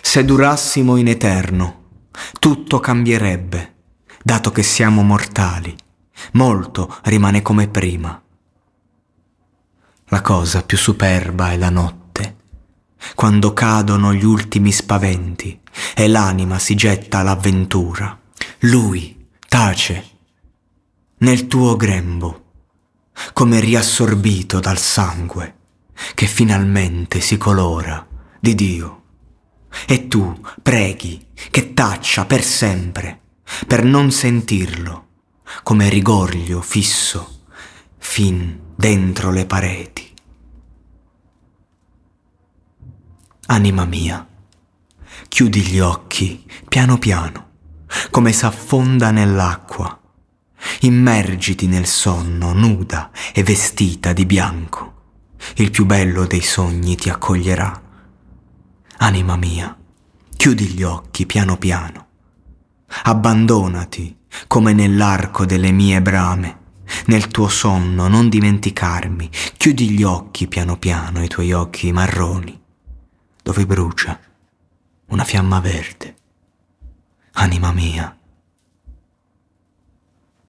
Se durassimo in eterno, tutto cambierebbe, dato che siamo mortali. Molto rimane come prima. La cosa più superba è la notte, quando cadono gli ultimi spaventi e l'anima si getta all'avventura. Lui tace nel tuo grembo, come riassorbito dal sangue che finalmente si colora di Dio. E tu preghi che taccia per sempre, per non sentirlo, come rigoglio fisso fin dentro le pareti. Anima mia, chiudi gli occhi piano piano, come s'affonda nell'acqua. Immergiti nel sonno, nuda e vestita di bianco. Il più bello dei sogni ti accoglierà. Anima mia, chiudi gli occhi piano piano. Abbandonati come nell'arco delle mie brame. Nel tuo sonno non dimenticarmi. Chiudi gli occhi piano piano, i tuoi occhi marroni, dove brucia una fiamma verde. Anima mia,